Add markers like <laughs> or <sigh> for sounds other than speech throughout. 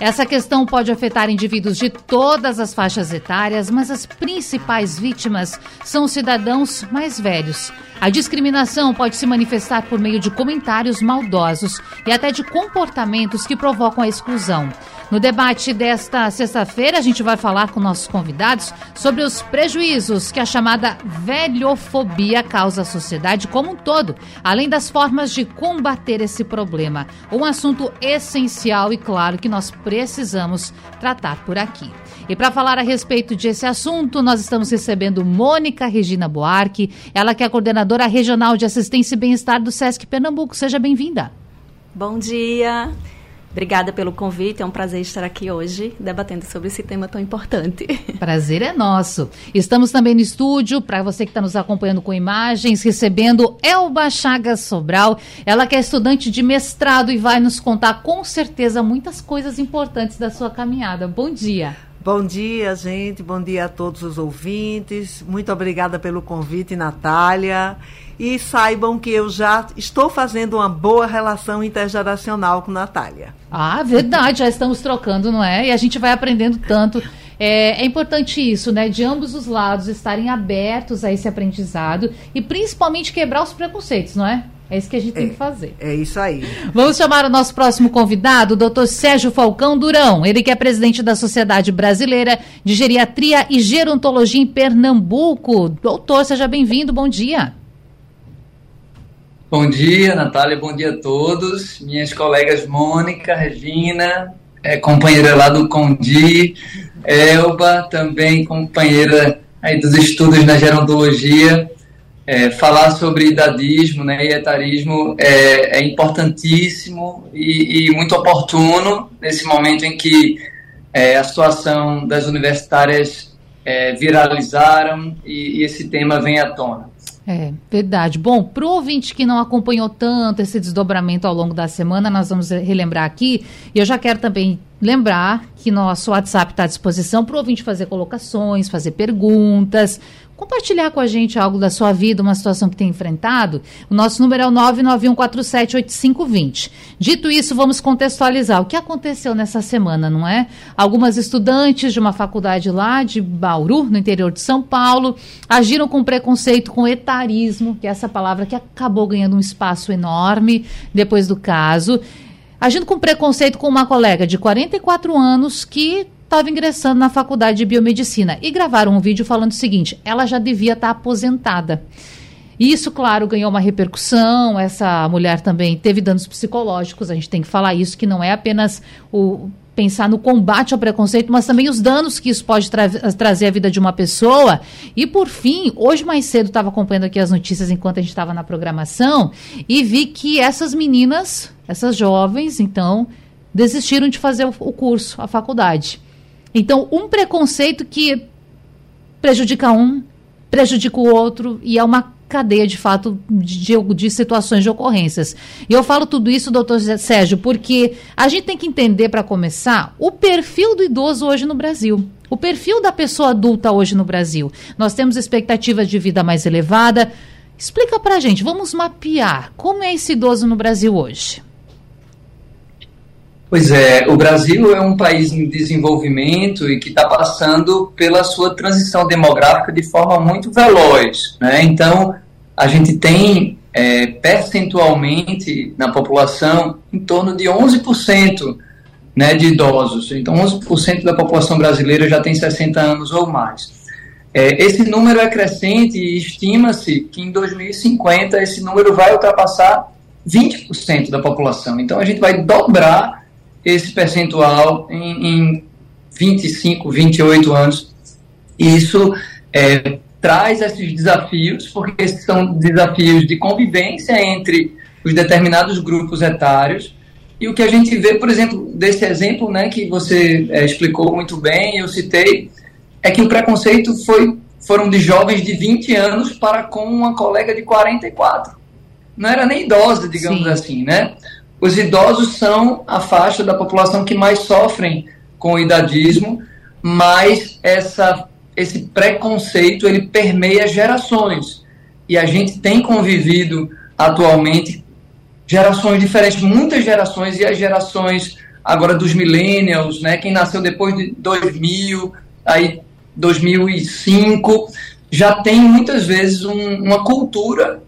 Essa questão pode afetar indivíduos de todas as faixas etárias, mas as principais vítimas são os cidadãos mais velhos. A discriminação pode se manifestar por meio de comentários maldosos e até de comportamentos que provocam a exclusão. No debate desta sexta-feira, a gente vai falar com nossos convidados sobre os prejuízos que a chamada velhofobia causa à sociedade como um todo, além das formas de combater esse problema. Um assunto essencial e claro que nós precisamos tratar por aqui. E para falar a respeito desse assunto, nós estamos recebendo Mônica Regina Buarque, ela que é coordenadora regional de assistência e bem-estar do SESC Pernambuco. Seja bem-vinda. Bom dia. Obrigada pelo convite, é um prazer estar aqui hoje debatendo sobre esse tema tão importante. <laughs> Prazer é nosso. Estamos também no estúdio, para você que está nos acompanhando com imagens, recebendo Elba Chagas Sobral. Ela que é estudante de mestrado e vai nos contar com certeza muitas coisas importantes da sua caminhada. Bom dia. Bom dia, gente. Bom dia a todos os ouvintes. Muito obrigada pelo convite, Natália. E saibam que eu já estou fazendo uma boa relação intergeracional com Natália. Ah, verdade. já estamos trocando, não é? E a gente vai aprendendo tanto. É, é, importante isso, né? De ambos os lados estarem abertos a esse aprendizado e principalmente quebrar os preconceitos, não é? É isso que a gente é, tem que fazer. É isso aí. Vamos chamar o nosso próximo convidado, o doutor Sérgio Falcão Durão. Ele que é presidente da Sociedade Brasileira de Geriatria e Gerontologia em Pernambuco. Doutor, seja bem-vindo, bom dia. Bom dia, Natália, bom dia a todos. Minhas colegas Mônica, Regina, é, companheira lá do Condi, Elba, também companheira aí dos estudos na gerontologia é, falar sobre idadismo né, e etarismo é, é importantíssimo e, e, muito oportuno nesse momento em que é, a situação das universitárias é, viralizaram e, e, esse tema vem à tona. É, verdade. Bom, para o ouvinte que não acompanhou tanto esse desdobramento ao longo da semana, nós vamos relembrar aqui. E eu já quero também lembrar que nosso WhatsApp está à disposição para o ouvinte fazer colocações, fazer perguntas, compartilhar com a gente algo da sua vida, uma situação que tem enfrentado. O nosso número é o 991478520. Dito isso, vamos contextualizar o que aconteceu nessa semana, não é? Algumas estudantes de uma faculdade lá de Bauru, no interior de São Paulo, agiram com preconceito com etarismo, que é essa palavra que acabou ganhando um espaço enorme depois do caso agindo com preconceito com uma colega de 44 anos que estava ingressando na faculdade de biomedicina e gravaram um vídeo falando o seguinte: ela já devia estar tá aposentada. Isso, claro, ganhou uma repercussão. Essa mulher também teve danos psicológicos. A gente tem que falar isso, que não é apenas o pensar no combate ao preconceito, mas também os danos que isso pode tra trazer à vida de uma pessoa. E por fim, hoje mais cedo estava acompanhando aqui as notícias enquanto a gente estava na programação e vi que essas meninas, essas jovens, então, desistiram de fazer o, curso, a faculdade. Então, um preconceito que prejudica um, prejudica o outro e é uma cadeia, de fato, de, de, situações de ocorrências. E eu falo tudo isso, doutor Sérgio, porque a gente tem que entender, para começar, o perfil do idoso hoje no Brasil. O perfil da pessoa adulta hoje no Brasil. Nós temos expectativas de vida mais elevada. Explica para a gente, vamos mapear como é esse idoso no Brasil hoje. Pois é, o Brasil é um país em desenvolvimento e que está passando pela sua transição demográfica de forma muito veloz. Né? Então, a gente tem é, percentualmente na população em torno de 11% né, de idosos. Então, 11% da população brasileira já tem 60 anos ou mais. É, esse número é crescente e estima-se que em 2050 esse número vai ultrapassar 20% da população. Então, a gente vai dobrar esse percentual em, em 25, 28 anos. E isso é, traz esses desafios, porque são desafios de convivência entre os determinados grupos etários E o que a gente vê, por exemplo, desse exemplo né, que você é, explicou muito bem, eu citei, é que o preconceito foi, foram de jovens de 20 anos para com uma colega de 44. Não era nem idosa, digamos Sim. assim, né? Os idosos são a faixa da população que mais sofrem com o idadismo, mas essa, esse preconceito ele permeia gerações. E a gente tem convivido atualmente gerações diferentes, muitas gerações, e as gerações agora dos millennials, né, quem nasceu depois de 2000, aí 2005, já tem muitas vezes um, uma cultura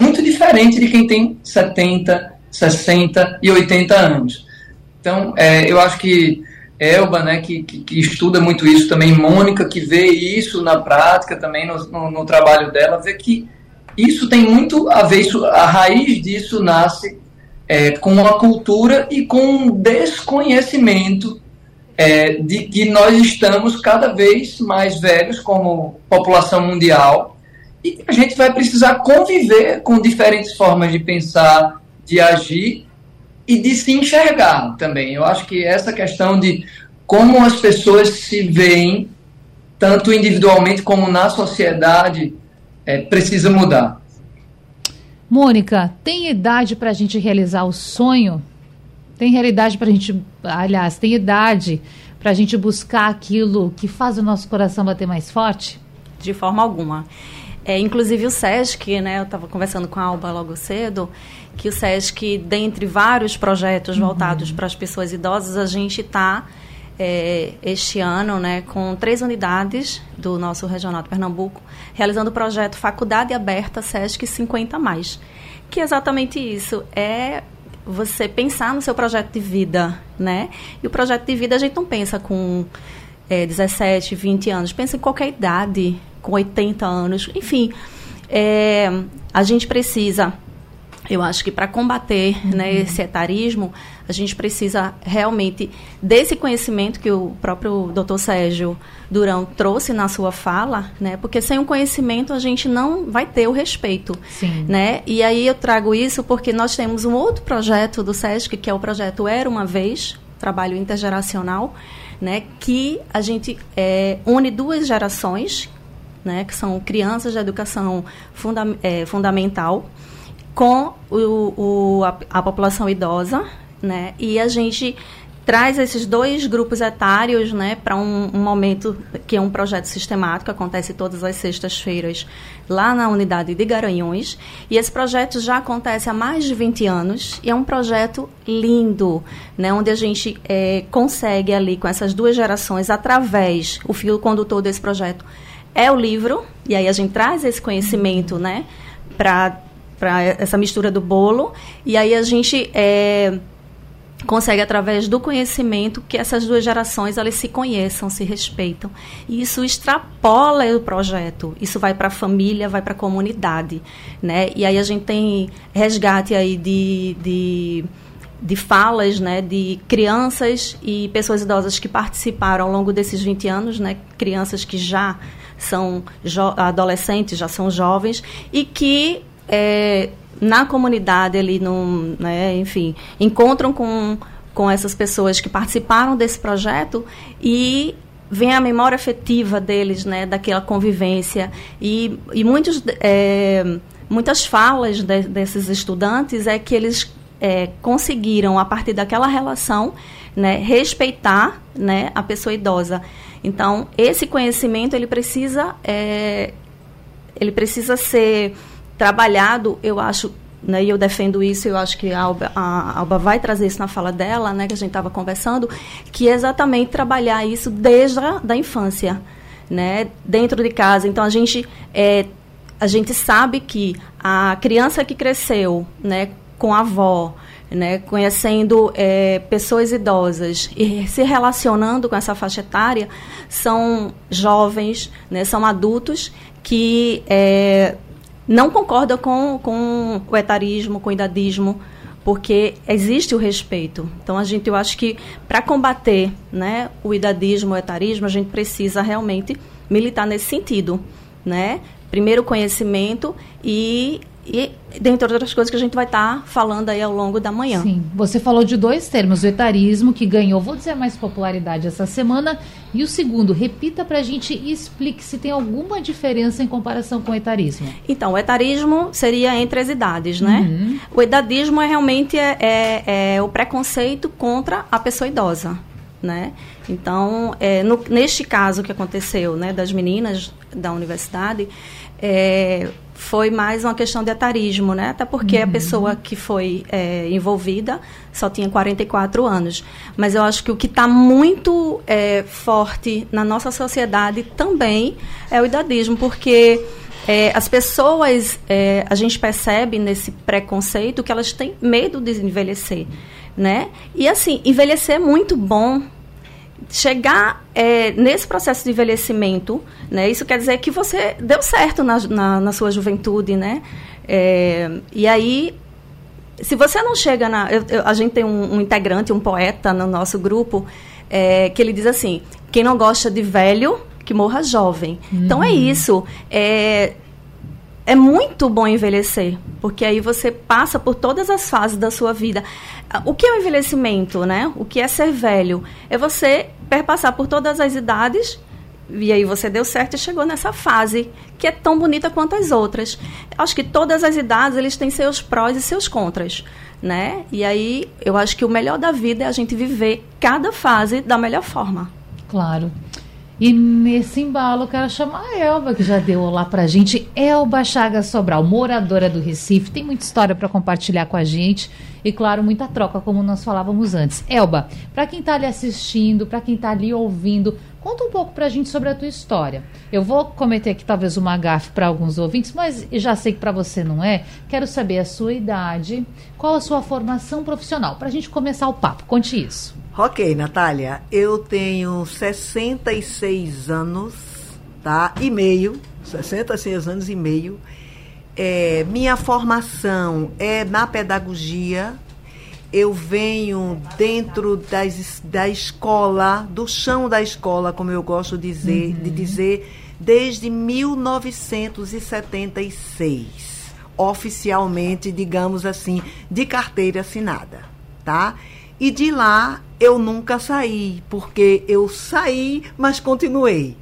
muito diferente de quem tem 70, 60 e 80 anos. Então, é, eu acho que Elba, né, que, que, que, estuda muito isso também, Mônica, que vê isso na prática também, no, no, no, trabalho dela, vê que isso tem muito a ver, isso, a raiz disso nasce é, com a cultura e com um desconhecimento é, de que nós estamos cada vez mais velhos como população mundial e a gente vai precisar conviver com diferentes formas de pensar, de agir e de se enxergar também. Eu acho que essa questão de como as pessoas se veem, tanto individualmente como na sociedade, é, precisa mudar. Mônica, tem idade para a gente realizar o sonho? Tem realidade para a gente, aliás, tem idade para a gente buscar aquilo que faz o nosso coração bater mais forte? De forma alguma. É, inclusive o SESC, né, eu estava conversando com a Alba logo cedo, que o SESC, dentre vários projetos uhum. voltados para as pessoas idosas, a gente está é, este ano né, com três unidades do nosso Regional de Pernambuco, realizando o projeto Faculdade Aberta SESC 50 Mais, que é exatamente isso, é você pensar no seu projeto de vida, né? E o projeto de vida a gente não pensa com é, 17, 20 anos, pensa em qualquer idade, com 80 anos, enfim, é, a gente precisa eu acho que para combater uhum. né, esse etarismo, a gente precisa realmente desse conhecimento que o próprio doutor Sérgio Durão trouxe na sua fala, né? Porque sem o conhecimento a gente não vai ter o respeito, Sim. né? E aí eu trago isso porque nós temos um outro projeto do SESC, que é o projeto Era Uma Vez, trabalho intergeracional, né? Que a gente é, une duas gerações, né? Que são crianças de educação funda é, fundamental, com o, o a, a, população idosa, né? E a gente traz esses dois grupos etários, né, para um, um, momento que é um projeto sistemático, acontece todas as sextas-feiras lá na unidade de Garanhões, e esse projeto já acontece há mais de 20 anos, e é um projeto lindo, né, onde a gente é, consegue ali com essas duas gerações, através, o fio condutor desse projeto é o livro, e aí a gente traz esse conhecimento, né, para para essa mistura do bolo. E aí a gente é, consegue, através do conhecimento, que essas duas gerações elas se conheçam, se respeitam. E isso extrapola o projeto. Isso vai para a família, vai para a comunidade. Né? E aí a gente tem resgate aí de, de de falas né, de crianças e pessoas idosas que participaram ao longo desses 20 anos, né, crianças que já são adolescentes, já são jovens, e que é, na comunidade ali, no, né, enfim, encontram com, com essas pessoas que participaram desse projeto e vem a memória afetiva deles, né, daquela convivência e, e muitos, é, muitas falas de, desses estudantes é que eles é, conseguiram a partir daquela relação, né, respeitar, né, a pessoa idosa. Então esse conhecimento ele precisa é, ele precisa ser trabalhado, eu acho, né, e eu defendo isso, eu acho que a Alba, a Alba vai trazer isso na fala dela, né, que a gente estava conversando, que é exatamente trabalhar isso desde a da infância, né, dentro de casa. Então, a gente, é, a gente sabe que a criança que cresceu né, com a avó, né, conhecendo é, pessoas idosas e se relacionando com essa faixa etária, são jovens, né, são adultos que é, não concorda com, com o etarismo, com o idadismo, porque existe o respeito. Então, a gente, eu acho que para combater né, o idadismo, o etarismo, a gente precisa realmente militar nesse sentido, né? Primeiro, conhecimento e e dentre outras coisas que a gente vai estar tá falando aí ao longo da manhã. Sim, você falou de dois termos, o etarismo, que ganhou, vou dizer, mais popularidade essa semana, e o segundo, repita para a gente e explique se tem alguma diferença em comparação com o etarismo. Então, o etarismo seria entre as idades, né? Uhum. O idadismo é realmente é, é, é o preconceito contra a pessoa idosa. Né? Então, é, no, neste caso que aconteceu, né, das meninas da universidade, é, foi mais uma questão de etarismo, né? Até porque uhum. a pessoa que foi é, envolvida só tinha 44 anos. Mas eu acho que o que está muito é, forte na nossa sociedade também é o idadismo, porque é, as pessoas, é, a gente percebe nesse preconceito que elas têm medo de envelhecer, né? E assim, envelhecer é muito bom, chegar é, nesse processo de envelhecimento, né, isso quer dizer que você deu certo na, na, na sua juventude, né? É, e aí, se você não chega na... Eu, eu, a gente tem um, um, integrante, um poeta no nosso grupo, é, que ele diz assim, quem não gosta de velho, que morra jovem. Então é uhum. isso. É, é muito bom envelhecer, porque aí você passa por todas as fases da sua vida. O que é o envelhecimento, né? O que é ser velho? É você perpassar por todas as idades e aí você deu certo e chegou nessa fase que é tão bonita quanto as outras. Acho que todas as idades eles têm seus prós e seus contras, né? E aí eu acho que o melhor da vida é a gente viver cada fase da melhor forma. Claro. E nesse embalo, quero chamar a Elba, que já deu olá pra gente. Elba Chagas Sobral, moradora do Recife, tem muita história para compartilhar com a gente e, claro, muita troca, como nós falávamos antes. Elba, para quem está ali assistindo, para quem está ali ouvindo, conta um pouco para a gente sobre a tua história. Eu vou cometer aqui talvez uma gafe para alguns ouvintes, mas já sei que para você não é. Quero saber a sua idade, qual a sua formação profissional, para a gente começar o papo. Conte isso. Ok, Natália, eu tenho 66 anos, tá? E meio, 66 anos e meio. É, minha formação é na pedagogia. Eu venho dentro das, da escola, do chão da escola, como eu gosto de dizer, uhum. de dizer desde 1976, oficialmente, digamos assim, de carteira assinada, tá? E de lá eu nunca saí, porque eu saí, mas continuei.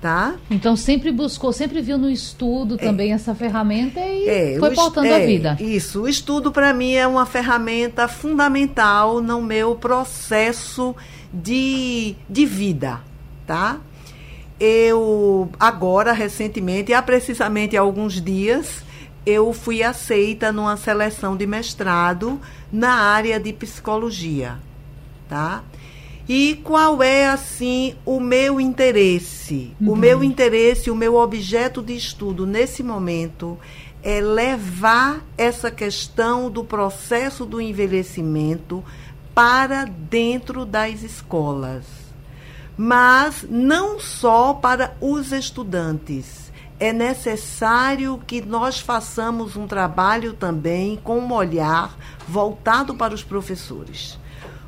Tá? Então sempre buscou, sempre viu no estudo é. também essa ferramenta e é, foi pautando é, a vida. Isso, o estudo para mim é uma ferramenta fundamental no meu processo de, de vida, tá? Eu agora recentemente, há precisamente alguns dias, eu fui aceita numa seleção de mestrado na área de psicologia, tá? E qual é assim o meu interesse? Uhum. O meu interesse, o meu objeto de estudo nesse momento é levar essa questão do processo do envelhecimento para dentro das escolas. Mas não só para os estudantes é necessário que nós façamos um trabalho também com um olhar voltado para os professores.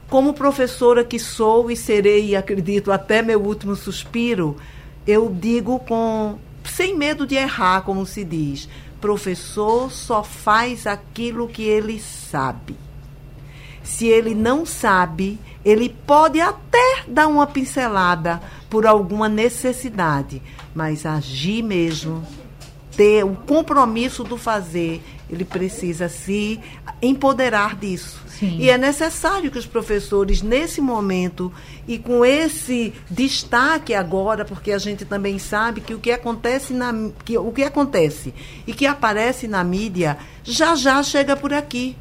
Como professora que sou e serei, acredito, até meu último suspiro, eu digo com sem medo de errar, como se diz, professor só faz aquilo que ele sabe. Se ele não sabe, ele pode até dar uma pincelada por alguma necessidade, mas agir mesmo, ter o compromisso do fazer, ele precisa se empoderar disso. Sim. E é necessário que os professores, nesse momento, e com esse destaque agora, porque a gente também sabe que o que acontece, na, que, o que acontece e que aparece na mídia já já chega por aqui.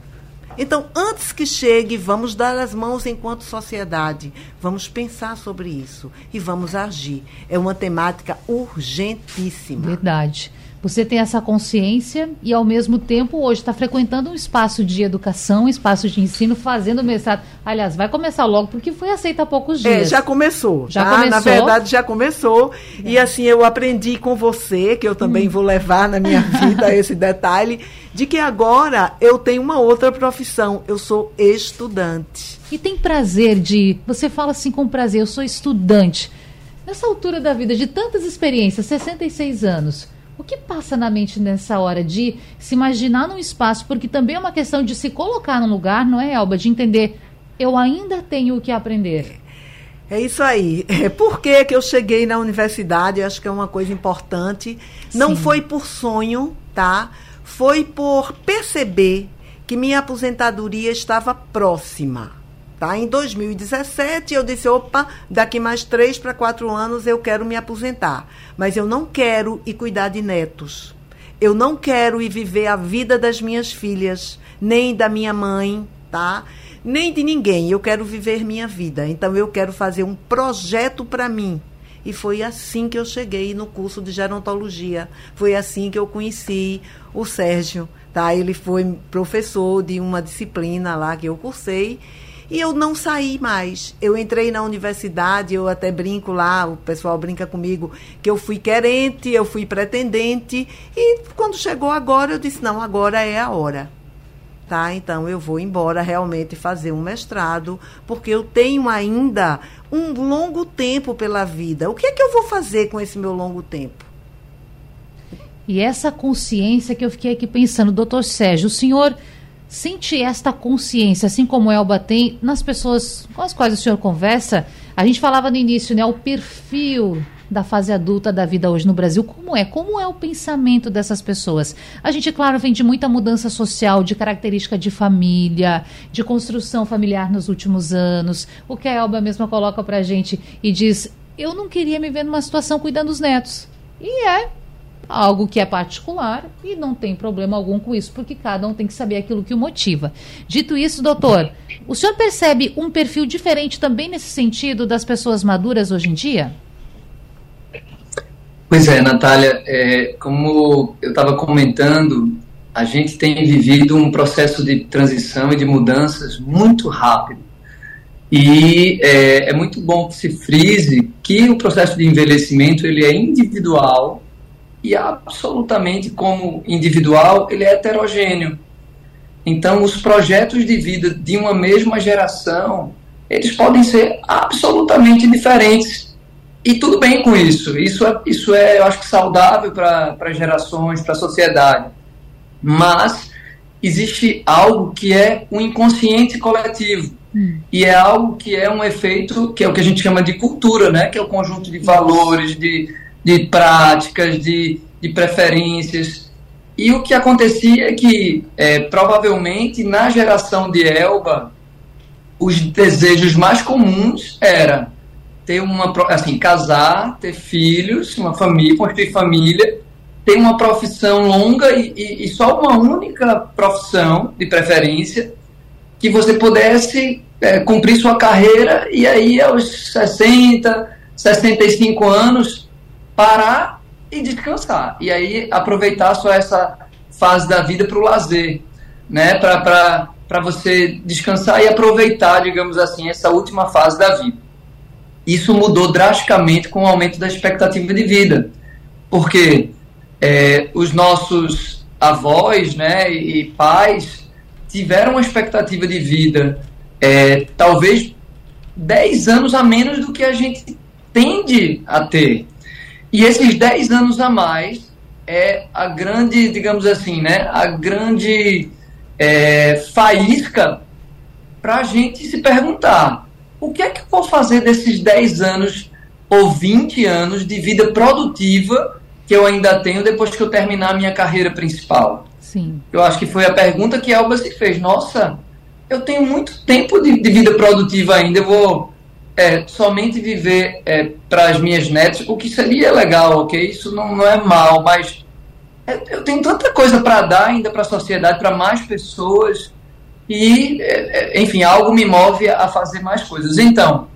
Então, antes que chegue, vamos dar as mãos enquanto sociedade, vamos pensar sobre isso e vamos agir. É uma temática urgentíssima. Verdade. Você tem essa consciência e, ao mesmo tempo, hoje está frequentando um espaço de educação, um espaço de ensino, fazendo mestrado. Aliás, vai começar logo, porque foi aceita há poucos é, dias. É, já começou. Já tá? começou? Na verdade, já começou. É. E, assim, eu aprendi com você, que eu também hum. vou levar na minha <laughs> vida esse detalhe, de que agora eu tenho uma outra profissão. Eu sou estudante. E tem prazer de. Você fala assim com prazer, eu sou estudante. Nessa altura da vida, de tantas experiências, 66 anos O que passa na mente nessa hora de se imaginar num espaço, porque também é uma questão de se colocar num lugar, não é, Elba? De entender, eu ainda tenho o que aprender. É isso aí. É, por que, que eu cheguei na universidade? Acho que é uma coisa importante. Não Sim. foi por sonho, tá? Foi por perceber que minha aposentadoria estava próxima. Tá? Em 2017, eu disse: opa, daqui mais três para quatro anos eu quero me aposentar. Mas eu não quero ir cuidar de netos. Eu não quero ir viver a vida das minhas filhas, nem da minha mãe, tá? Nem de ninguém. Eu quero viver minha vida. Então eu quero fazer um projeto para mim. E foi assim que eu cheguei no curso de gerontologia. Foi assim que eu conheci o Sérgio, tá? Ele foi professor de uma disciplina lá que eu cursei e eu não saí mais. Eu entrei na universidade, eu até brinco lá, o pessoal brinca comigo, que eu fui querente, eu fui pretendente. E quando chegou agora, eu disse: não, agora é a hora. Tá? Então eu vou embora realmente fazer um mestrado, porque eu tenho ainda um longo tempo pela vida. O que é que eu vou fazer com esse meu longo tempo? E essa consciência que eu fiquei aqui pensando, doutor Sérgio, o senhor sente esta consciência, assim como Elba tem, nas pessoas com as quais o senhor conversa? A gente falava no início, né, o perfil da fase adulta da vida hoje no Brasil, como é? Como é o pensamento dessas pessoas? A gente, claro, vem de muita mudança social, de característica de família, de construção familiar nos últimos anos. O que a Elba mesma coloca pra gente e diz: eu não queria me ver numa situação cuidando dos netos. E é, algo que é particular e não tem problema algum com isso, porque cada um tem que saber aquilo que o motiva. Dito isso, doutor, o senhor percebe um perfil diferente também nesse sentido das pessoas maduras hoje em dia? Pois é, Natália, é, como eu estava comentando, a gente tem vivido um processo de transição e de mudanças muito rápido. E é, é muito bom que se frise que o processo de envelhecimento ele é individual e absolutamente como individual ele é heterogêneo. Então, os projetos de vida de uma mesma geração, eles podem ser absolutamente diferentes. E tudo bem com isso. Isso é, isso é eu acho que saudável para gerações, para a sociedade. Mas existe algo que é um inconsciente coletivo. Hum. E é algo que é um efeito, que é o que a gente chama de cultura, né? que é o conjunto de valores, de, de práticas, de, de preferências. E o que acontecia é que, é, provavelmente, na geração de Elba, os desejos mais comuns era ter uma, assim, casar, ter filhos, uma família, construir família, ter uma profissão longa e, e, e só uma única profissão, de preferência, que você pudesse é, cumprir sua carreira e aí aos 60, 65 anos parar e descansar. E aí aproveitar só essa fase da vida para o lazer, né? Para você descansar e aproveitar, digamos assim, essa última fase da vida. Isso mudou drasticamente com o aumento da expectativa de vida, porque é, os nossos avós né, e pais tiveram uma expectativa de vida é, talvez 10 anos a menos do que a gente tende a ter. E esses 10 anos a mais é a grande, digamos assim, né, a grande é, faísca para a gente se perguntar: o que é que eu vou fazer desses 10 anos ou 20 anos de vida produtiva que eu ainda tenho depois que eu terminar a minha carreira principal? Sim. Eu acho que foi a pergunta que a Alba se fez. Nossa, eu tenho muito tempo de, de vida produtiva ainda, eu vou é, somente viver é, para as minhas netas, o que seria legal, ok? Isso não, não é mal, mas é, eu tenho tanta coisa para dar ainda para a sociedade, para mais pessoas, e, é, é, enfim, algo me move a fazer mais coisas. Então,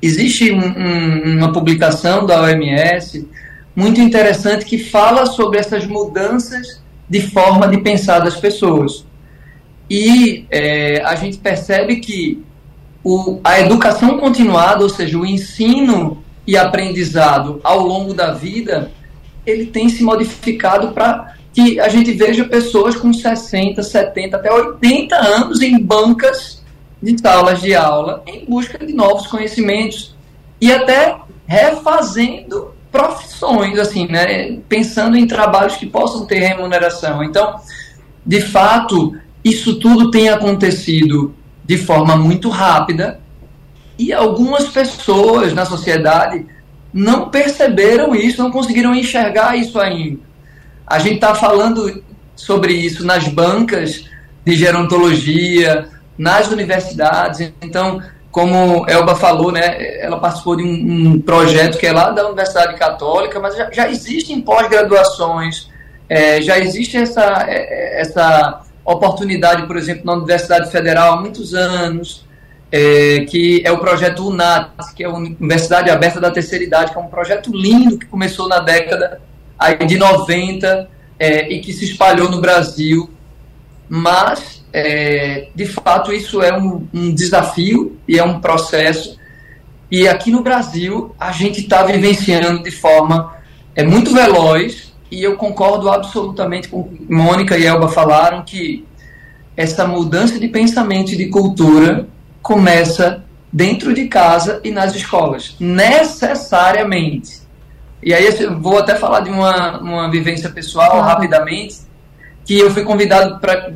existe um, um, uma publicação da OMS muito interessante que fala sobre essas mudanças de forma de pensar das pessoas. E é, a gente percebe que o, a educação continuada, ou seja, o ensino e aprendizado ao longo da vida, ele tem se modificado para que a gente veja pessoas com 60, 70, até 80 anos em bancas de salas de aula em busca de novos conhecimentos e até refazendo profissões, assim, né? Pensando em trabalhos que possam ter remuneração. Então, de fato, isso tudo tem acontecido de forma muito rápida e algumas pessoas na sociedade não perceberam isso, não conseguiram enxergar isso ainda. A gente está falando sobre isso nas bancas de gerontologia, nas universidades. Então, como Elba falou, né, ela participou de um, um projeto que é lá da Universidade Católica, mas já, já existem pós-graduações, é, já existe essa, é, essa oportunidade, por exemplo, na Universidade Federal há muitos anos, é, que é o projeto UNAT, que é a Universidade Aberta da Terceira Idade, que é um projeto lindo que começou na década de 90 é, e que se espalhou no Brasil, mas, é, de fato, isso é um, um desafio e é um processo, e aqui no Brasil a gente está vivenciando de forma é, muito veloz, e eu concordo absolutamente com Mônica e Elba falaram que essa mudança de pensamento e de cultura começa dentro de casa e nas escolas, necessariamente. E aí eu vou até falar de uma, uma vivência pessoal rapidamente, que eu fui convidado pra,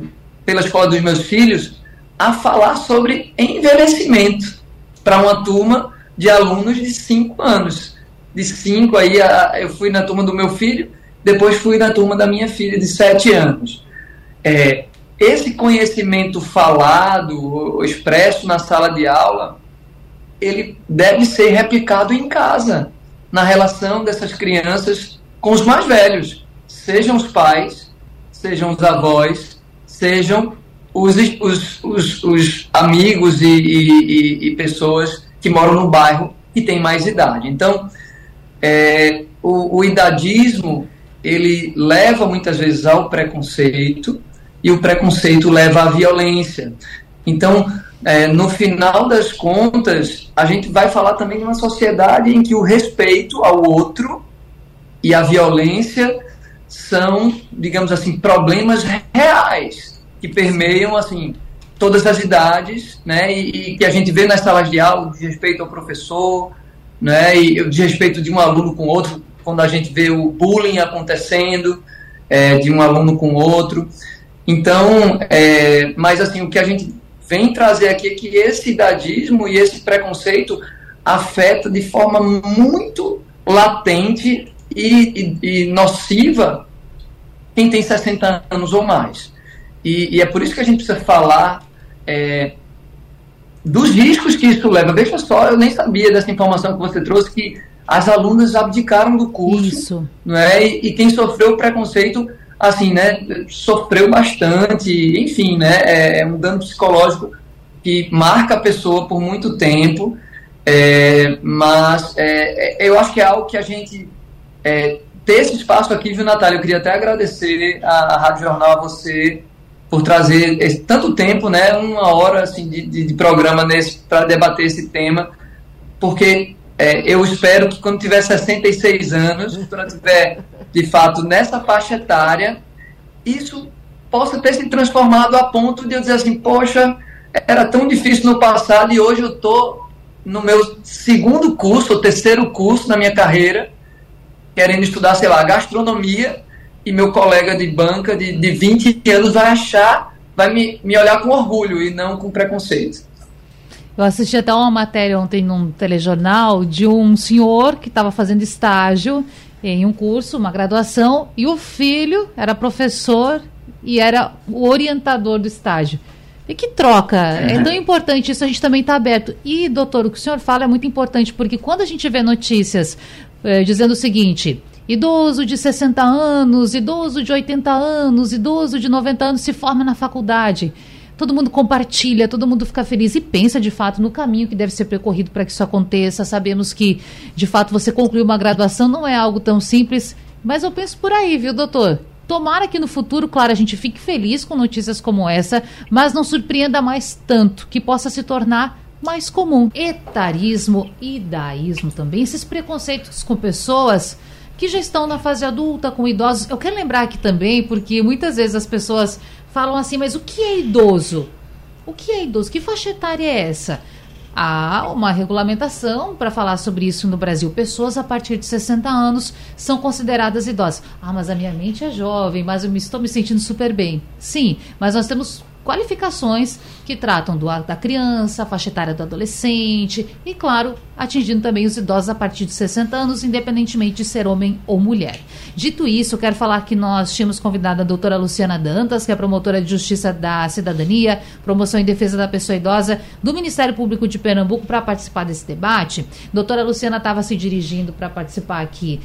pela escola dos meus filhos a falar sobre envelhecimento para uma turma de alunos de 5 anos. De 5 aí a, eu fui na turma do meu filho, depois fui na turma da minha filha de 7 anos. É, esse conhecimento falado, expresso na sala de aula, ele deve ser replicado em casa, na relação dessas crianças com os mais velhos, sejam os pais, sejam os avós, sejam os, os, os, os amigos e, e, e, pessoas que moram no bairro e têm mais idade. Então, é, o, o idadismo ele leva muitas vezes ao preconceito, e o preconceito leva à violência. Então, é, no final das contas, a gente vai falar também de uma sociedade em que o respeito ao outro e a violência são, digamos assim, problemas reais que permeiam assim todas as idades, né? E, e que a gente vê nas salas de aula de respeito ao professor, né? E de respeito de um aluno com outro, quando a gente vê o bullying acontecendo é, de um aluno com outro. Então, é, mas assim, o que a gente vem trazer aqui é que esse idadismo e esse preconceito afeta de forma muito latente e, e, e nociva quem tem 60 anos ou mais. E, e, é por isso que a gente precisa falar é, dos riscos que isso leva. Veja só, eu nem sabia dessa informação que você trouxe, que as alunas abdicaram do curso. Isso. Não é? e, e quem sofreu preconceito assim, né, sofreu bastante, enfim, né, é, é um dano psicológico que marca a pessoa por muito tempo, é, mas é, é eu acho que é algo que a gente é, ter esse espaço aqui, viu, Natália? Eu queria até agradecer a, a Rádio Jornal, a você, por trazer esse, tanto tempo, né, uma hora assim, de, de, de programa para debater esse tema, porque é, eu espero que quando tiver 66 anos, quando eu tiver de fato, nessa faixa etária, isso possa ter se transformado a ponto de eu dizer assim, poxa, era tão difícil no passado e hoje eu estou no meu segundo curso, ou terceiro curso na minha carreira, querendo estudar, sei lá, gastronomia, e meu colega de banca de, de 20 anos vai achar, vai me, me olhar com orgulho e não com preconceito. Eu assisti até uma matéria ontem num telejornal de um senhor que estava fazendo estágio em um curso, uma graduação, e o filho era professor e era o orientador do estágio. E que troca! É, é tão importante isso, a gente também está aberto. E, doutor, o que o senhor fala é muito importante, porque quando a gente vê notícias eh, dizendo o seguinte: idoso de 60 anos, idoso de 80 anos, idoso de 90 anos se forma na faculdade todo mundo compartilha, todo mundo fica feliz e pensa de fato no caminho que deve ser percorrido para que isso aconteça. Sabemos que, de fato, você concluir uma graduação não é algo tão simples, mas eu penso por aí, viu, doutor? Tomara que no futuro, claro, a gente fique feliz com notícias como essa, mas não surpreenda mais tanto, que possa se tornar mais comum. Etarismo e daísmo também, esses preconceitos com pessoas que já estão na fase adulta, com idosos. Eu quero lembrar aqui também, porque muitas vezes as pessoas falam assim, mas o que é idoso? O que é idoso? Que faixa etária é essa? há uma regulamentação para falar sobre isso no Brasil. Pessoas a partir de 60 anos são consideradas idosas. Ah, mas a minha mente é jovem, mas eu me, estou me sentindo super bem. Sim, mas nós temos qualificações que tratam do, da criança, faixa etária do adolescente e, claro, atingindo também os idosos a partir de 60 anos, independentemente de ser homem ou mulher. Dito isso, quero falar que nós tínhamos convidado a doutora Luciana Dantas, que é promotora de Justiça da Cidadania, Promoção em Defesa da Pessoa Idosa do Ministério Público de Pernambuco, para participar desse debate. Doutora Luciana estava se dirigindo para participar aqui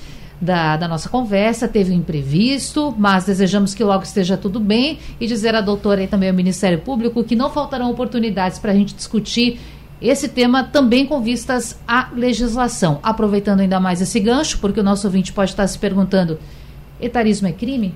da, da, nossa conversa, teve um imprevisto, mas desejamos que logo esteja tudo bem e dizer à doutora e também ao Ministério Público que não faltarão oportunidades para a gente discutir esse tema também com vistas à legislação. Aproveitando ainda mais esse gancho, porque o nosso ouvinte pode estar se perguntando: etarismo é crime?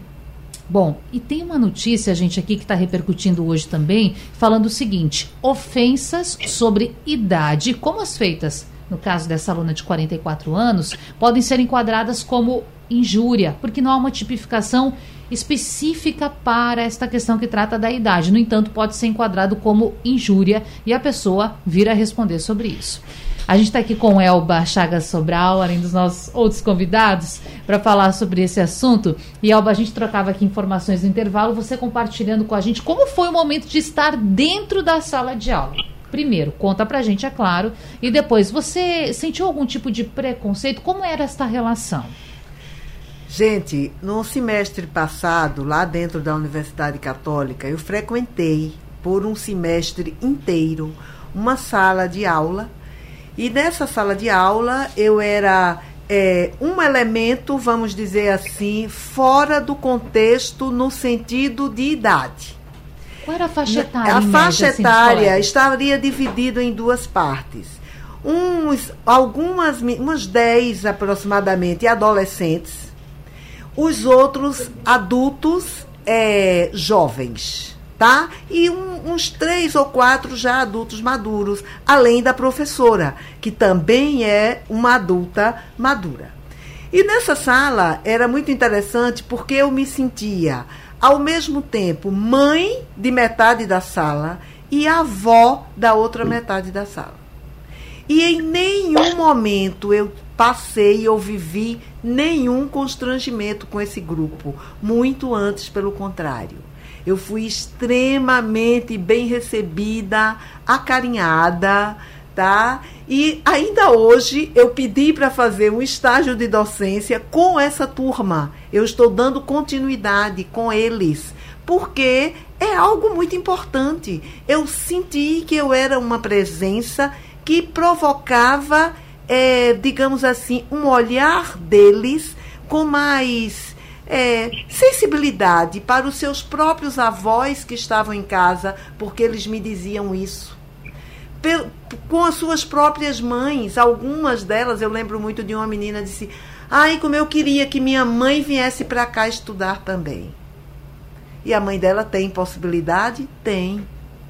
Bom, e tem uma notícia, gente, aqui que está repercutindo hoje também, falando o seguinte: ofensas sobre idade, como as feitas no caso dessa aluna de 44 anos, podem ser enquadradas como injúria, porque não há uma tipificação específica para esta questão que trata da idade. No entanto, pode ser enquadrado como injúria e a pessoa vir a responder sobre isso. A gente está aqui com Elba Chagas Sobral, além dos nossos outros convidados, para falar sobre esse assunto. E Elba, a gente trocava aqui informações no intervalo, você compartilhando com a gente como foi o momento de estar dentro da sala de aula. Primeiro, conta pra gente, é claro, e depois, você sentiu algum tipo de preconceito? Como era esta relação? Gente, no semestre passado, lá dentro da Universidade Católica, eu frequentei por um semestre inteiro uma sala de aula. E nessa sala de aula eu era é, um elemento, vamos dizer assim, fora do contexto no sentido de idade. Qual era a faixa etária? A faixa média, assim, etária assim, estaria dividida em duas partes. Uns, algumas, umas 10 aproximadamente adolescentes, os outros adultos é, jovens, tá? E um, uns três ou quatro já adultos maduros, além da professora, que também é uma adulta madura. E nessa sala era muito interessante porque eu me sentia ao mesmo tempo mãe de metade da sala e avó da outra metade da sala. E em nenhum momento eu passei ou vivi nenhum constrangimento com esse grupo, muito antes, pelo contrário. Eu fui extremamente bem recebida, acarinhada, tá? E ainda hoje eu pedi para fazer um estágio de docência com essa turma. Eu estou dando continuidade com eles, porque é algo muito importante. Eu senti que eu era uma presença que provocava, é, digamos assim, um olhar deles com mais é, sensibilidade para os seus próprios avós que estavam em casa, porque eles me diziam isso com as suas próprias mães. Algumas delas, eu lembro muito de uma menina disse: "Ai, como eu queria que minha mãe viesse para cá estudar também". E a mãe dela tem possibilidade? Tem.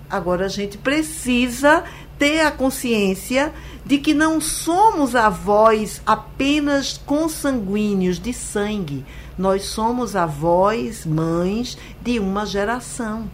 Agora a gente precisa ter a consciência de que não somos avós apenas consanguíneos de sangue. Nós somos avós, mães de uma geração.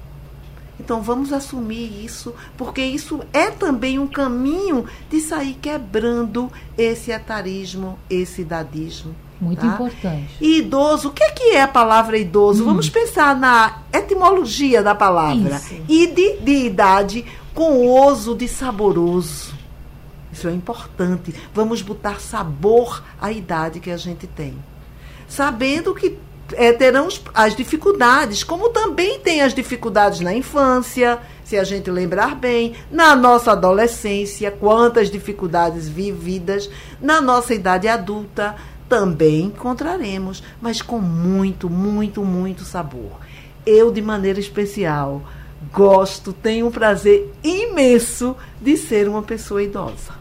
Então vamos assumir isso, porque isso é também um caminho de sair quebrando esse etarismo, esse idadismo. Muito tá? importante. E idoso, o que é, que é a palavra idoso? Hum. Vamos pensar na etimologia da palavra. Isso. Ide de idade com oso de saboroso. Isso é importante. Vamos botar sabor à idade que a gente tem. Sabendo que é, terão as dificuldades, como também tem as dificuldades na infância, se a gente lembrar bem, na nossa adolescência, quantas dificuldades vividas, na nossa idade adulta, também encontraremos, mas com muito, muito, muito sabor. Eu, de maneira especial, gosto, tenho um prazer imenso de ser uma pessoa idosa.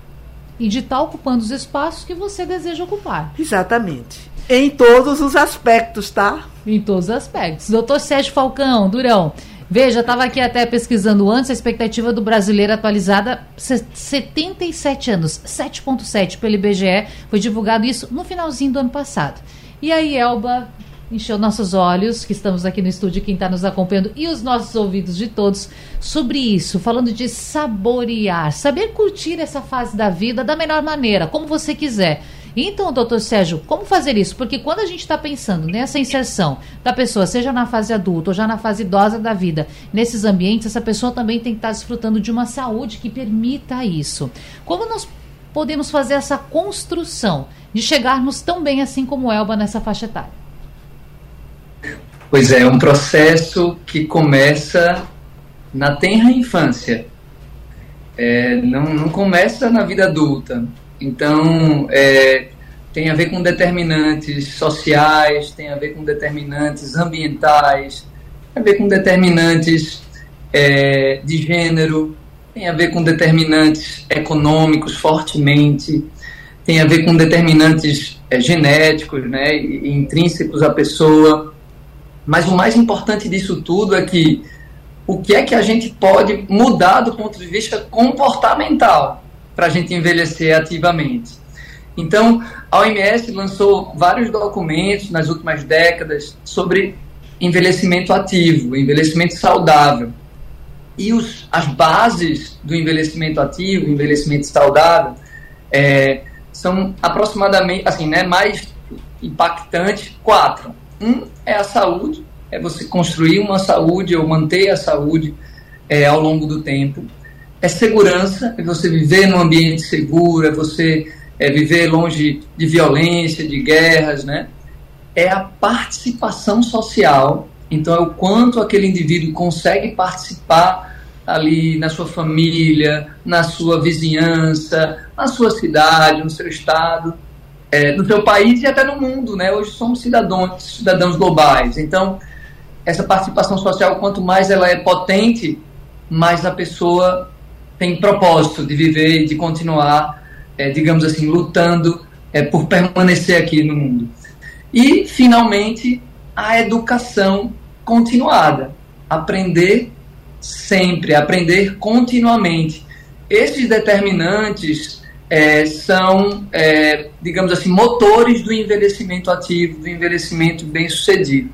E de estar ocupando os espaços que você deseja ocupar. Exatamente. Em todos os aspectos, tá? Em todos os aspectos. Doutor Sérgio Falcão, Durão. Veja, estava aqui até pesquisando antes, a expectativa do brasileiro atualizada, 77 anos, 7,7 pelo IBGE, foi divulgado isso no finalzinho do ano passado. E aí, Elba, encheu nossos olhos, que estamos aqui no estúdio, quem está nos acompanhando, e os nossos ouvidos de todos, sobre isso, falando de saborear, saber curtir essa fase da vida da melhor maneira, como você quiser. Então, doutor Sérgio, como fazer isso? Porque quando a gente está pensando nessa inserção da pessoa, seja na fase adulta ou já na fase idosa da vida, nesses ambientes, essa pessoa também tem que estar tá desfrutando de uma saúde que permita isso. Como nós podemos fazer essa construção de chegarmos tão bem assim como Elba nessa faixa etária? Pois é, é um processo que começa na tenra infância. É, não, não começa na vida adulta. Então, é, tem a ver com determinantes sociais, tem a ver com determinantes ambientais, tem a ver com determinantes é, de gênero, tem a ver com determinantes econômicos fortemente, tem a ver com determinantes é, genéticos, né, e, intrínsecos à pessoa. Mas o mais importante disso tudo é que o que é que a gente pode mudar do ponto de vista comportamental para a gente envelhecer ativamente. Então, a OMS lançou vários documentos nas últimas décadas sobre envelhecimento ativo, envelhecimento saudável. E os, as bases do envelhecimento ativo, envelhecimento saudável, é, são aproximadamente, assim, né, mais impactantes, quatro. Um é a saúde, é você construir uma saúde ou manter a saúde é, ao longo do tempo. É segurança, é você viver num ambiente seguro, é você é, viver longe de violência, de guerras, né? É a participação social, então é o quanto aquele indivíduo consegue participar ali na sua família, na sua vizinhança, na sua cidade, no seu estado, é, no seu país e até no mundo, né? Hoje somos cidadãos, cidadãos globais. Então, essa participação social, quanto mais ela é potente, mais a pessoa tem propósito de viver e de continuar, é, digamos assim, lutando é, por permanecer aqui no mundo. E, finalmente, a educação continuada. Aprender sempre, aprender continuamente. Esses determinantes é, são, é, digamos assim, motores do envelhecimento ativo, do envelhecimento bem-sucedido.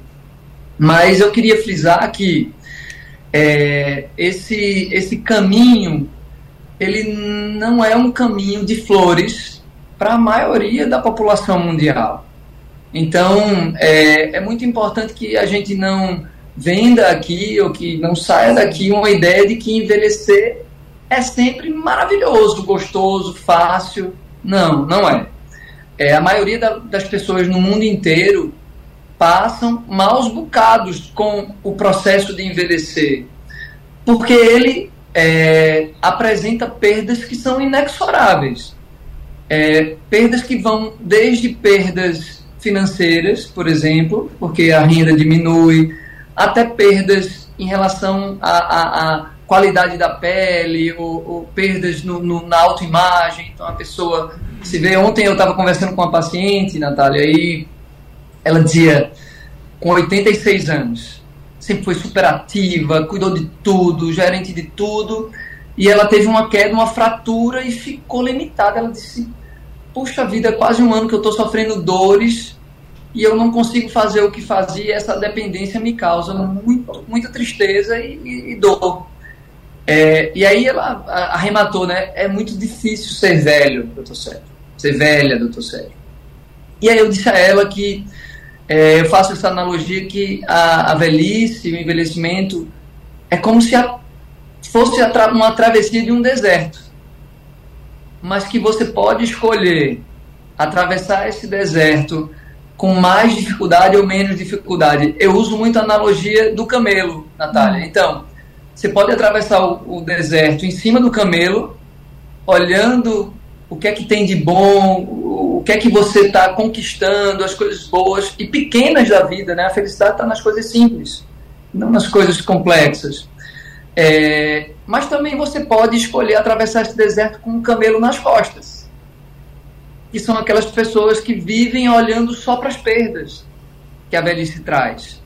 Mas eu queria frisar que é, esse, esse caminho ele não é um caminho de flores para a maioria da população mundial. Então, é, é muito importante que a gente não venda aqui ou que não saia daqui uma ideia de que envelhecer é sempre maravilhoso, gostoso, fácil. Não, não é. é a maioria da, das pessoas no mundo inteiro passam maus bocados com o processo de envelhecer, porque ele é, apresenta perdas que são inexoráveis. É, perdas que vão desde perdas financeiras, por exemplo, porque a renda diminui, até perdas em relação à, qualidade da pele, ou, ou perdas no, no, na autoimagem. Então a pessoa se vê. Ontem eu estava conversando com uma paciente, Natália, e ela dizia, com 86 anos, sempre foi super ativa, cuidou de tudo, gerente de tudo, e ela teve uma queda, uma fratura e ficou limitada. Ela disse: Puxa vida, quase um ano que eu estou sofrendo dores e eu não consigo fazer o que fazia, essa dependência me causa muito, muita tristeza e, e, e dor. É, e aí ela arrematou, né? É muito difícil ser velho, doutor Sérgio. Ser velha, doutor Sérgio. E aí eu disse a ela que é, eu faço essa analogia que a, a, velhice, o envelhecimento, é como se a, fosse a tra uma travessia de um deserto. Mas que você pode escolher atravessar esse deserto com mais dificuldade ou menos dificuldade. Eu uso muito a analogia do camelo, Natália. Então, você pode atravessar o, o deserto em cima do camelo, olhando o que é que tem de bom, o que é que você está conquistando, as coisas boas e pequenas da vida, né? A felicidade está nas coisas simples, não nas coisas complexas. É, mas também você pode escolher atravessar esse deserto com um camelo nas costas que são aquelas pessoas que vivem olhando só para as perdas que a velhice traz,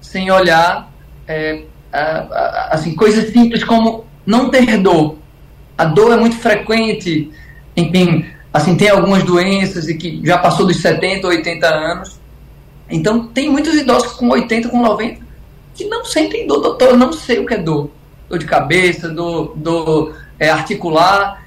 sem olhar é, a, a, assim coisas simples como não ter dor. A dor é muito frequente quem assim tem algumas doenças e que já passou dos 70, 80 anos. Então, tem muitos idosos com 80, com 90, que não sentem dor, doutor, não sei o que é dor. Dor de cabeça, dor, dor é, articular.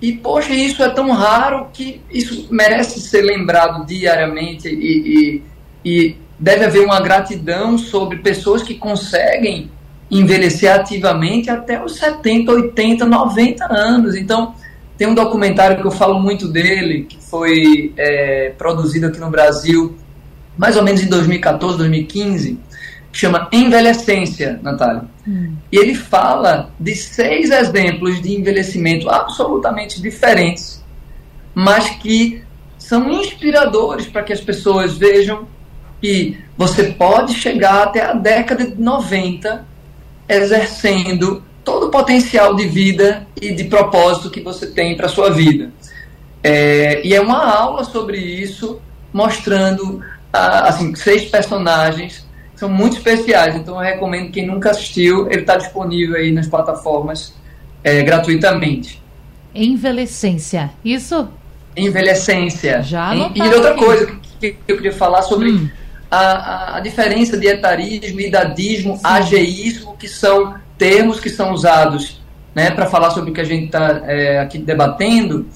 E, poxa, isso é tão raro que isso merece ser lembrado diariamente e, e, e deve haver uma gratidão sobre pessoas que conseguem envelhecer ativamente até os 70, 80, 90 anos. Então, tem um documentário que eu falo muito dele, que foi é, produzido aqui no Brasil, mais ou menos em 2014, 2015, que chama Envelhecência, Natália. Hum. E ele fala de seis exemplos de envelhecimento absolutamente diferentes, mas que são inspiradores para que as pessoas vejam que você pode chegar até a década de 90 exercendo todo o potencial de vida e de propósito que você tem para sua vida. É, e é uma aula sobre isso, mostrando assim seis personagens que são muito especiais. Então eu recomendo quem nunca assistiu, ele está disponível aí nas plataformas é, gratuitamente. Envelhecência, isso? Envelhecência. Já e, e outra coisa que, eu queria falar sobre hum. a, a, diferença de etarismo, idadismo, Sim. ageísmo, que são termos que são usados né, para falar sobre o que a gente está é, aqui debatendo,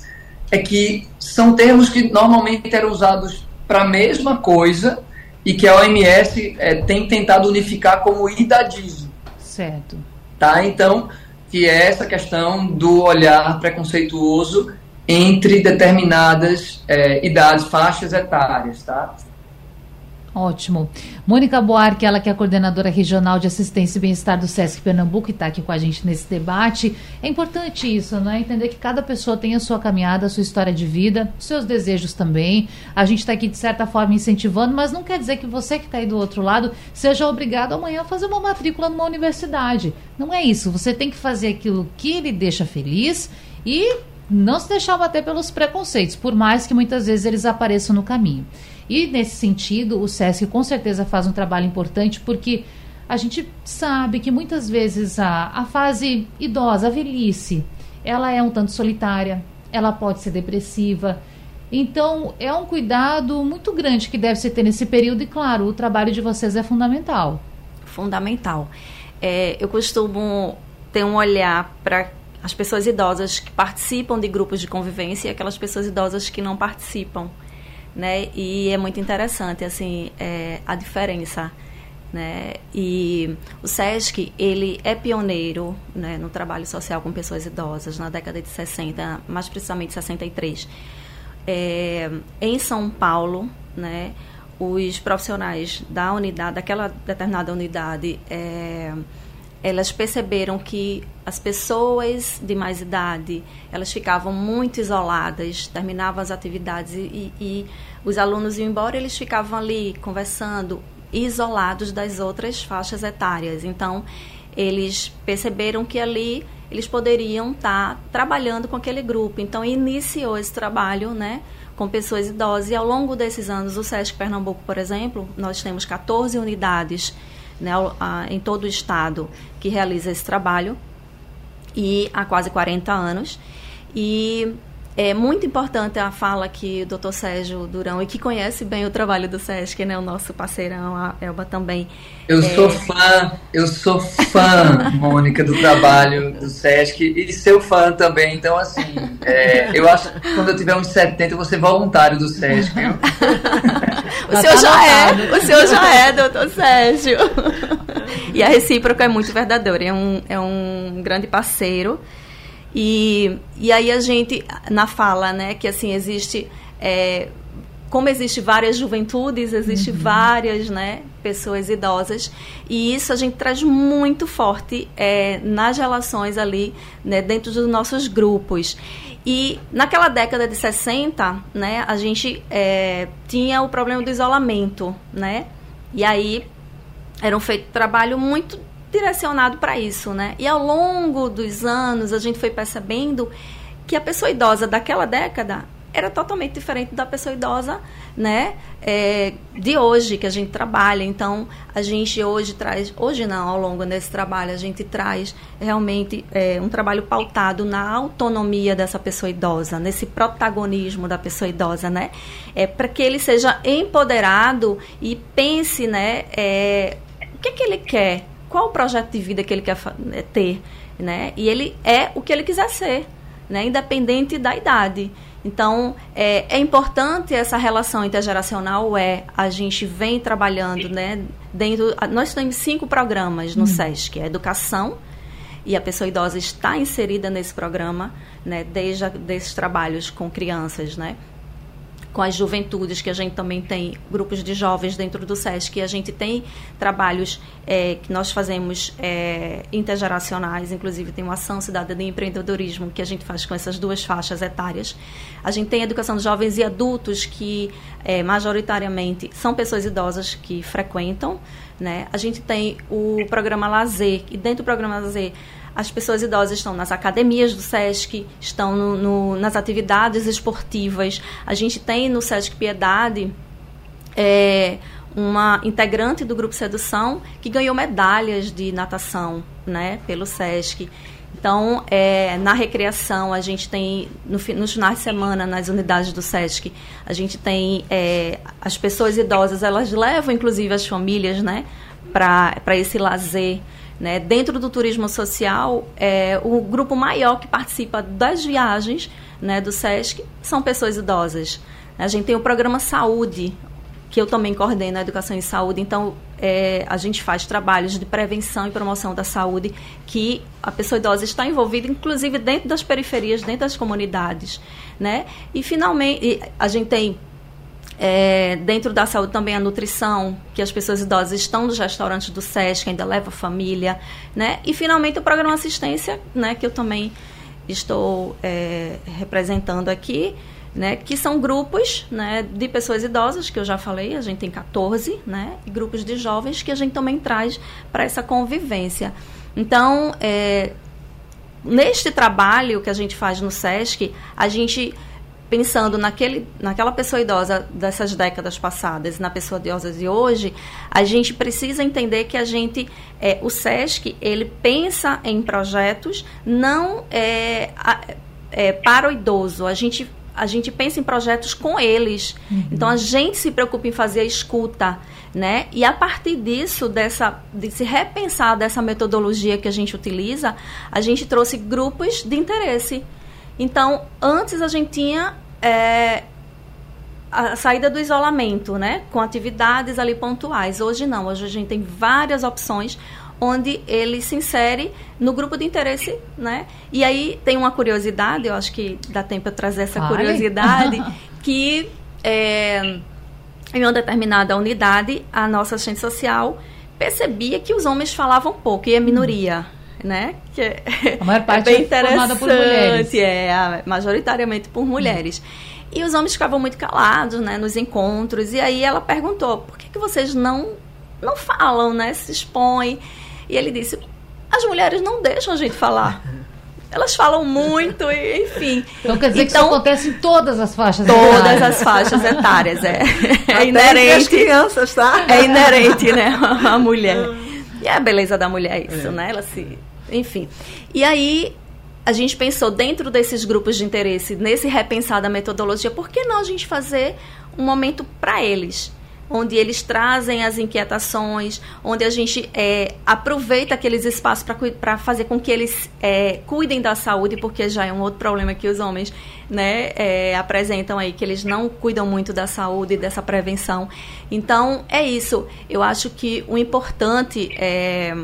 é que são termos que normalmente eram usados para a mesma coisa e que a OMS é, tem tentado unificar como idadismo. Certo. Tá? Então, que é essa questão do olhar preconceituoso entre determinadas é, idades, faixas etárias, tá? Ótimo. Mônica Buarque, ela que é coordenadora regional de assistência e bem-estar do SESC Pernambuco e está aqui com a gente nesse debate. É importante isso, né? Entender que cada pessoa tem a sua caminhada, a sua história de vida, seus desejos também. A gente está aqui, de certa forma, incentivando, mas não quer dizer que você que está aí do outro lado seja obrigado amanhã a fazer uma matrícula numa universidade. Não é isso. Você tem que fazer aquilo que lhe deixa feliz e não se deixar bater pelos preconceitos, por mais que muitas vezes eles apareçam no caminho. E nesse sentido, o SESC com certeza faz um trabalho importante porque a gente sabe que muitas vezes a, a fase idosa, a velhice, ela é um tanto solitária, ela pode ser depressiva. Então, é um cuidado muito grande que deve se ter nesse período e, claro, o trabalho de vocês é fundamental. Fundamental. É, eu costumo ter um olhar para as pessoas idosas que participam de grupos de convivência e aquelas pessoas idosas que não participam né? E é muito interessante, assim, é, a diferença, né? E o SESC, ele é pioneiro né, no trabalho social com pessoas idosas na década de 60, mais precisamente 63. É, em São Paulo, né? Os profissionais da unidade, daquela determinada unidade, é, elas perceberam que as pessoas de mais idade elas ficavam muito isoladas, terminavam as atividades e, e, os alunos iam embora, eles ficavam ali conversando, isolados das outras faixas etárias. Então, eles perceberam que ali eles poderiam estar tá trabalhando com aquele grupo. Então, iniciou esse trabalho, né? com pessoas idosas. E ao longo desses anos, o SESC Pernambuco, por exemplo, nós temos 14 unidades né, em todo o estado que realiza esse trabalho e há quase 40 anos. E é muito importante a fala que o doutor Sérgio Durão, e que conhece bem o trabalho do SESC, né, o nosso parceirão, a Elba também. Eu é... sou fã, eu sou fã, <laughs> Mônica, do trabalho do SESC e seu fã também. Então, assim, é, eu acho que quando eu tiver uns 70, eu vou ser voluntário do SESC. <laughs> o senhor tá já é, o senhor já é, doutor Sérgio. <laughs> e a recíproca é muito verdadeira, é um, é um grande parceiro. E, e aí a gente, na fala, né, que assim, existe. É, como existe várias juventudes, existe uhum. várias né, pessoas idosas, e isso a gente traz muito forte é, nas relações ali, né, dentro dos nossos grupos. E naquela década de 60, né, a gente é, tinha o problema do isolamento, né? E aí era um feito trabalho muito direcionado para isso, né? E ao longo dos anos a gente foi percebendo que a pessoa idosa daquela década era totalmente diferente da pessoa idosa, né? É, de hoje que a gente trabalha. Então, a gente hoje traz, hoje não, ao longo desse trabalho, a gente traz realmente é, um trabalho pautado na autonomia dessa pessoa idosa, nesse protagonismo da pessoa idosa, né? É, Para que ele seja empoderado e pense, né? É, o que, é que ele quer? Qual o projeto de vida que ele quer é, ter? Né? E ele é o que ele quiser ser, né? independente da idade. Então, é, é, importante essa relação intergeracional, é, a gente vem trabalhando, né, dentro, nós temos cinco programas no hum. SESC, a educação, e a pessoa idosa está inserida nesse programa, né, desde desses trabalhos com crianças, né, com as juventudes, que a gente também tem grupos de jovens dentro do SESC, a gente tem trabalhos é, que nós fazemos é, intergeracionais, inclusive tem uma ação cidadania e empreendedorismo que a gente faz com essas duas faixas etárias. A gente tem educação de jovens e adultos que é, majoritariamente são pessoas idosas que frequentam, né? A gente tem o programa Lazer, e dentro do programa Lazer as pessoas idosas estão nas academias do SESC, estão no, no, nas atividades esportivas. A gente tem no SESC Piedade é, uma integrante do grupo Sedução que ganhou medalhas de natação né, pelo SESC. Então, é, na recreação, a gente tem, no, nos finais de semana, nas unidades do SESC, a gente tem é, as pessoas idosas, elas levam, inclusive, as famílias né, para esse lazer. Né? Dentro do turismo social, é, o grupo maior que participa das viagens né, do SESC são pessoas idosas. A gente tem o programa Saúde, que eu também coordeno a educação em saúde. Então, é, a gente faz trabalhos de prevenção e promoção da saúde que a pessoa idosa está envolvida, inclusive dentro das periferias, dentro das comunidades. Né? E, finalmente, a gente tem é, dentro da saúde também a nutrição, que as pessoas idosas estão nos restaurantes do SESC, ainda leva família, né? E finalmente o programa assistência, né? Que eu também estou é, representando aqui, né? Que são grupos, né? De pessoas idosas, que eu já falei, a gente tem 14, né? E grupos de jovens que a gente também traz para essa convivência. Então, é, neste trabalho que a gente faz no SESC, a gente pensando naquele, naquela pessoa idosa dessas décadas passadas e na pessoa idosa de hoje, a gente precisa entender que a gente, é, o SESC, ele pensa em projetos não é, é, para o idoso. A gente a gente pensa em projetos com eles. Uhum. Então a gente se preocupa em fazer a escuta, né? E a partir disso, dessa de se repensar dessa metodologia que a gente utiliza, a gente trouxe grupos de interesse. Então, antes a gente tinha é, a saída do isolamento, né? Com atividades ali pontuais. Hoje não, hoje a gente tem várias opções onde ele se insere no grupo de interesse, né? E aí tem uma curiosidade, eu acho que dá tempo para trazer essa curiosidade, <laughs> que é, em uma determinada unidade, a nossa assistente social percebia que os homens falavam pouco e a minoria. Hum né? Que é, a maior <laughs> parte é bem é formada por mulheres. É, majoritariamente por mulheres. Hum. E os homens ficavam muito calados, né, nos encontros. E aí ela perguntou: por que, que vocês não, não falam, né? Se expõem? E ele disse: as mulheres não deixam a gente falar. Elas falam muito, enfim. Então quer dizer então, que isso então, acontece em todas as faixas todas etárias. Todas as faixas etárias, é. É inerente. As crianças, tá? É inerente, né? A mulher. <laughs> E a beleza da mulher é isso, é. né? Ela se enfim. E aí a gente pensou dentro desses grupos de interesse, nesse repensar da metodologia, por que não a gente fazer um momento para eles? Onde eles trazem as inquietações, onde a gente é, aproveita aqueles espaços para fazer com que eles é, cuidem da saúde, porque já é um outro problema que os homens né, é, apresentam aí, que eles não cuidam muito da saúde e dessa prevenção. Então, é isso. Eu acho que o importante é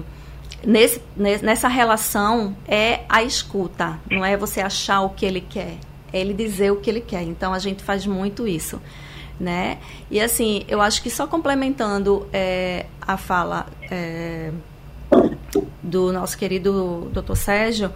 nesse, nessa relação é a escuta, não é você achar o que ele quer, é ele dizer o que ele quer. Então a gente faz muito isso. Né? E assim, eu acho que só complementando é, a fala é, do nosso querido doutor Sérgio,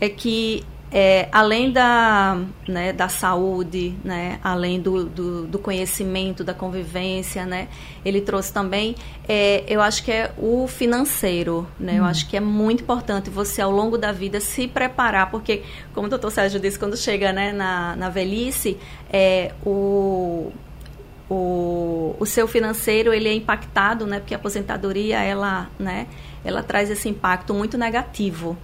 é que é, além da, né, da saúde, né, além do, do, do, conhecimento, da convivência, né, ele trouxe também, é, eu acho que é o financeiro, né, hum. eu acho que é muito importante você, ao longo da vida, se preparar, porque, como o doutor Sérgio disse, quando chega né, na, na velhice, é, o, o, o seu financeiro ele é impactado, né, porque a aposentadoria, ela, né, ela traz esse impacto muito negativo,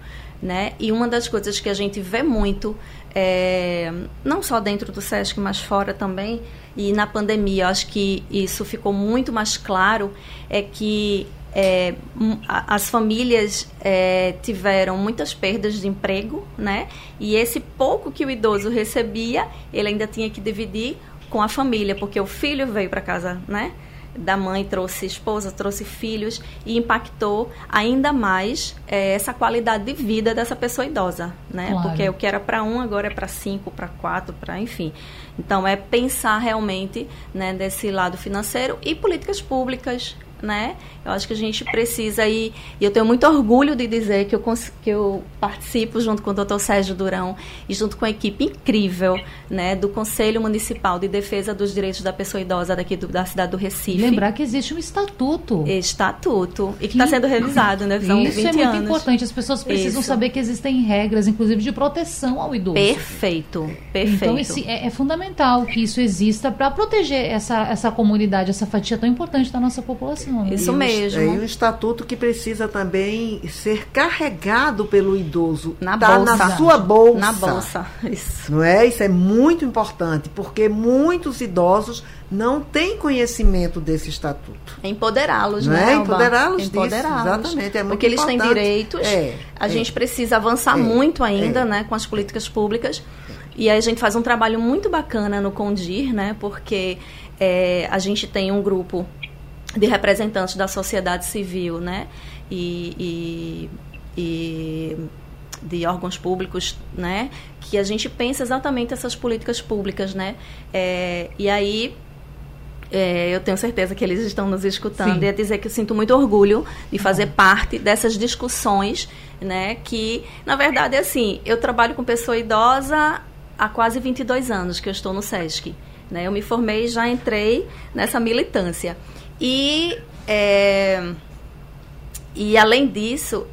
né? E uma das coisas que a gente vê muito, é, não só dentro do SESC, mas fora também, e na pandemia, acho que isso ficou muito mais claro, é que é, as famílias é, tiveram muitas perdas de emprego, né? E esse pouco que o idoso recebia, ele ainda tinha que dividir com a família, porque o filho veio para casa, né? Da mãe trouxe esposa, trouxe filhos e impactou ainda mais é, essa qualidade de vida dessa pessoa idosa, né? Claro. Porque o que era para um agora é para cinco, para quatro, para enfim. Então é pensar realmente né, desse lado financeiro e políticas públicas né? Eu acho que a gente precisa ir, e eu tenho muito orgulho de dizer que eu, que eu participo junto com o doutor Sérgio Durão e junto com a equipe incrível, né, do Conselho Municipal de Defesa dos Direitos da Pessoa Idosa daqui do, da cidade do Recife. Lembrar que existe um estatuto. Estatuto, e que está sendo revisado, né? São Isso 20 é muito anos. importante, as pessoas precisam Isso. saber que existem regras, inclusive de proteção ao idoso. Perfeito, perfeito. Então, esse, é, é fundamental que isso exista para proteger essa, essa comunidade, essa fatia tão importante da nossa população. Isso e mesmo. É um estatuto que precisa também ser carregado pelo idoso. Na tá bolsa. na sua bolsa. Na bolsa, isso. Não é? Isso é muito importante, porque muitos idosos não têm conhecimento desse estatuto. É empoderá-los, né? É? Empoderá-los Empoderá Exatamente. É muito porque eles têm direitos. É, a é, gente precisa avançar é, muito ainda, é. né, com as políticas públicas. E aí a gente faz um trabalho muito bacana no Condir, né? Porque é, a gente tem um grupo de representantes da sociedade civil, né? E, e, e, de órgãos públicos, né? Que a gente pensa exatamente essas políticas públicas, né? É, e aí é, eu tenho certeza que eles estão nos escutando Sim. e a dizer que eu sinto muito orgulho de fazer parte dessas discussões, né? Que na verdade é assim, eu trabalho com pessoa idosa há quase 22 anos que eu estou no SESC. Né? Eu me formei, já entrei nessa militância. E, é, e além disso,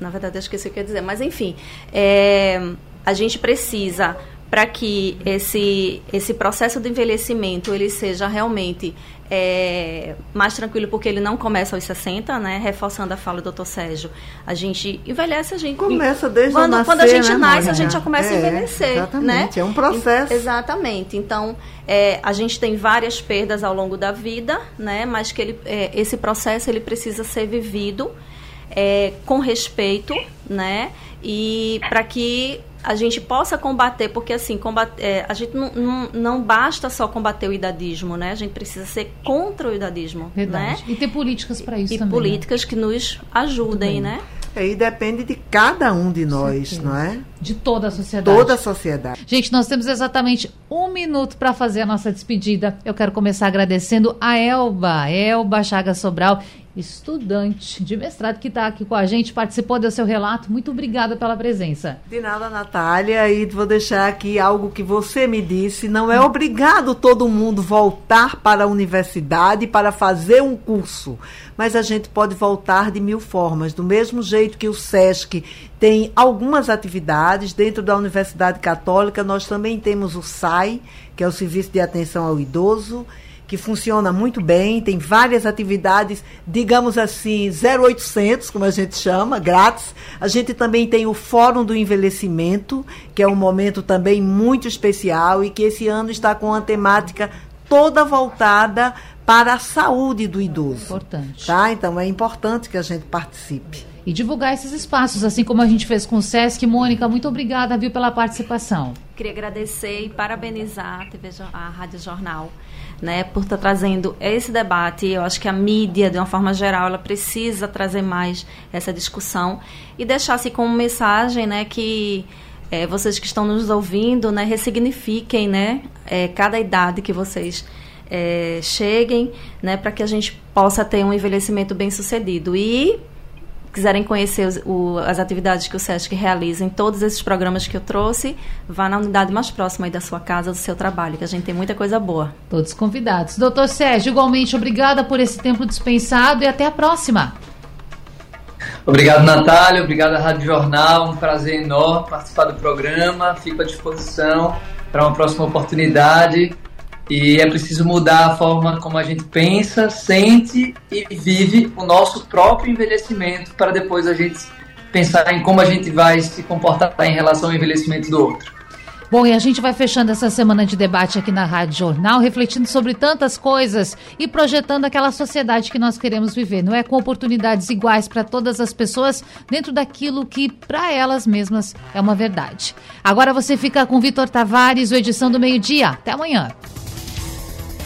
na verdade eu esqueci o que eu ia dizer, mas enfim, é, a gente precisa para que esse, esse processo de envelhecimento ele seja realmente é, mais tranquilo, porque ele não começa aos 60, né? Reforçando a fala do doutor Sérgio. A gente envelhece, a gente. Começa desde quando, nascer, quando a gente né, nasce, a gente já começa é, a envelhecer. Exatamente, né? é um processo. exatamente. Então, é, a gente tem várias perdas ao longo da vida, né? Mas que ele, é, esse processo ele precisa ser vivido é, com respeito, né? E para que a gente possa combater, porque assim, combater, é, a gente não, não, não, basta só combater o idadismo, né? A gente precisa ser contra o idadismo. Verdade. Né? E ter políticas para isso e também. E né? políticas né? que nos ajudem, né? É, e depende de cada um de nós, não é? De toda a sociedade. Toda a sociedade. Gente, nós temos exatamente um minuto para fazer a nossa despedida. Eu quero começar agradecendo a Elba, Elba Chaga Sobral, estudante de mestrado que está aqui com a gente, participou do seu relato. Muito obrigada pela presença. De nada, Natália. E vou deixar aqui algo que você me disse: não é obrigado todo mundo voltar para a universidade para fazer um curso, mas a gente pode voltar de mil formas. Do mesmo jeito que o SESC tem algumas atividades dentro da Universidade Católica, nós também temos o SAI, que é o Serviço de Atenção ao Idoso que funciona muito bem, tem várias atividades, digamos assim, 0800, como a gente chama, grátis. A gente também tem o Fórum do Envelhecimento, que é um momento também muito especial e que esse ano está com a temática toda voltada para a saúde do idoso. Importante. Tá? Então é importante que a gente participe. E divulgar esses espaços, assim como a gente fez com o SESC. Mônica, muito obrigada, viu, pela participação. Queria agradecer e parabenizar a, TV, a Rádio Jornal né, por estar tá trazendo esse debate. Eu acho que a mídia, de uma forma geral, ela precisa trazer mais essa discussão e deixar assim como mensagem, né, que é, vocês que estão nos ouvindo, né, ressignifiquem, né, é, cada idade que vocês é, cheguem, né, para que a gente possa ter um envelhecimento bem sucedido. E quiserem conhecer os, o, as atividades que o SESC realiza em todos esses programas que eu trouxe, vá na unidade mais próxima da sua casa, do seu trabalho, que a gente tem muita coisa boa. Todos convidados. Doutor Sérgio, igualmente, obrigada por esse tempo dispensado e até a próxima. Obrigado, Natália. Obrigado à Rádio Jornal. Um prazer enorme participar do programa. Fico à disposição para uma próxima oportunidade. E é preciso mudar a forma como a gente pensa, sente e vive o nosso próprio envelhecimento para depois a gente pensar em como a gente vai se comportar em relação ao envelhecimento do outro. Bom, e a gente vai fechando essa semana de debate aqui na Rádio Jornal, refletindo sobre tantas coisas e projetando aquela sociedade que nós queremos viver, não é? Com oportunidades iguais para todas as pessoas, dentro daquilo que para elas mesmas é uma verdade. Agora você fica com Vitor Tavares, o edição do meio-dia. Até amanhã.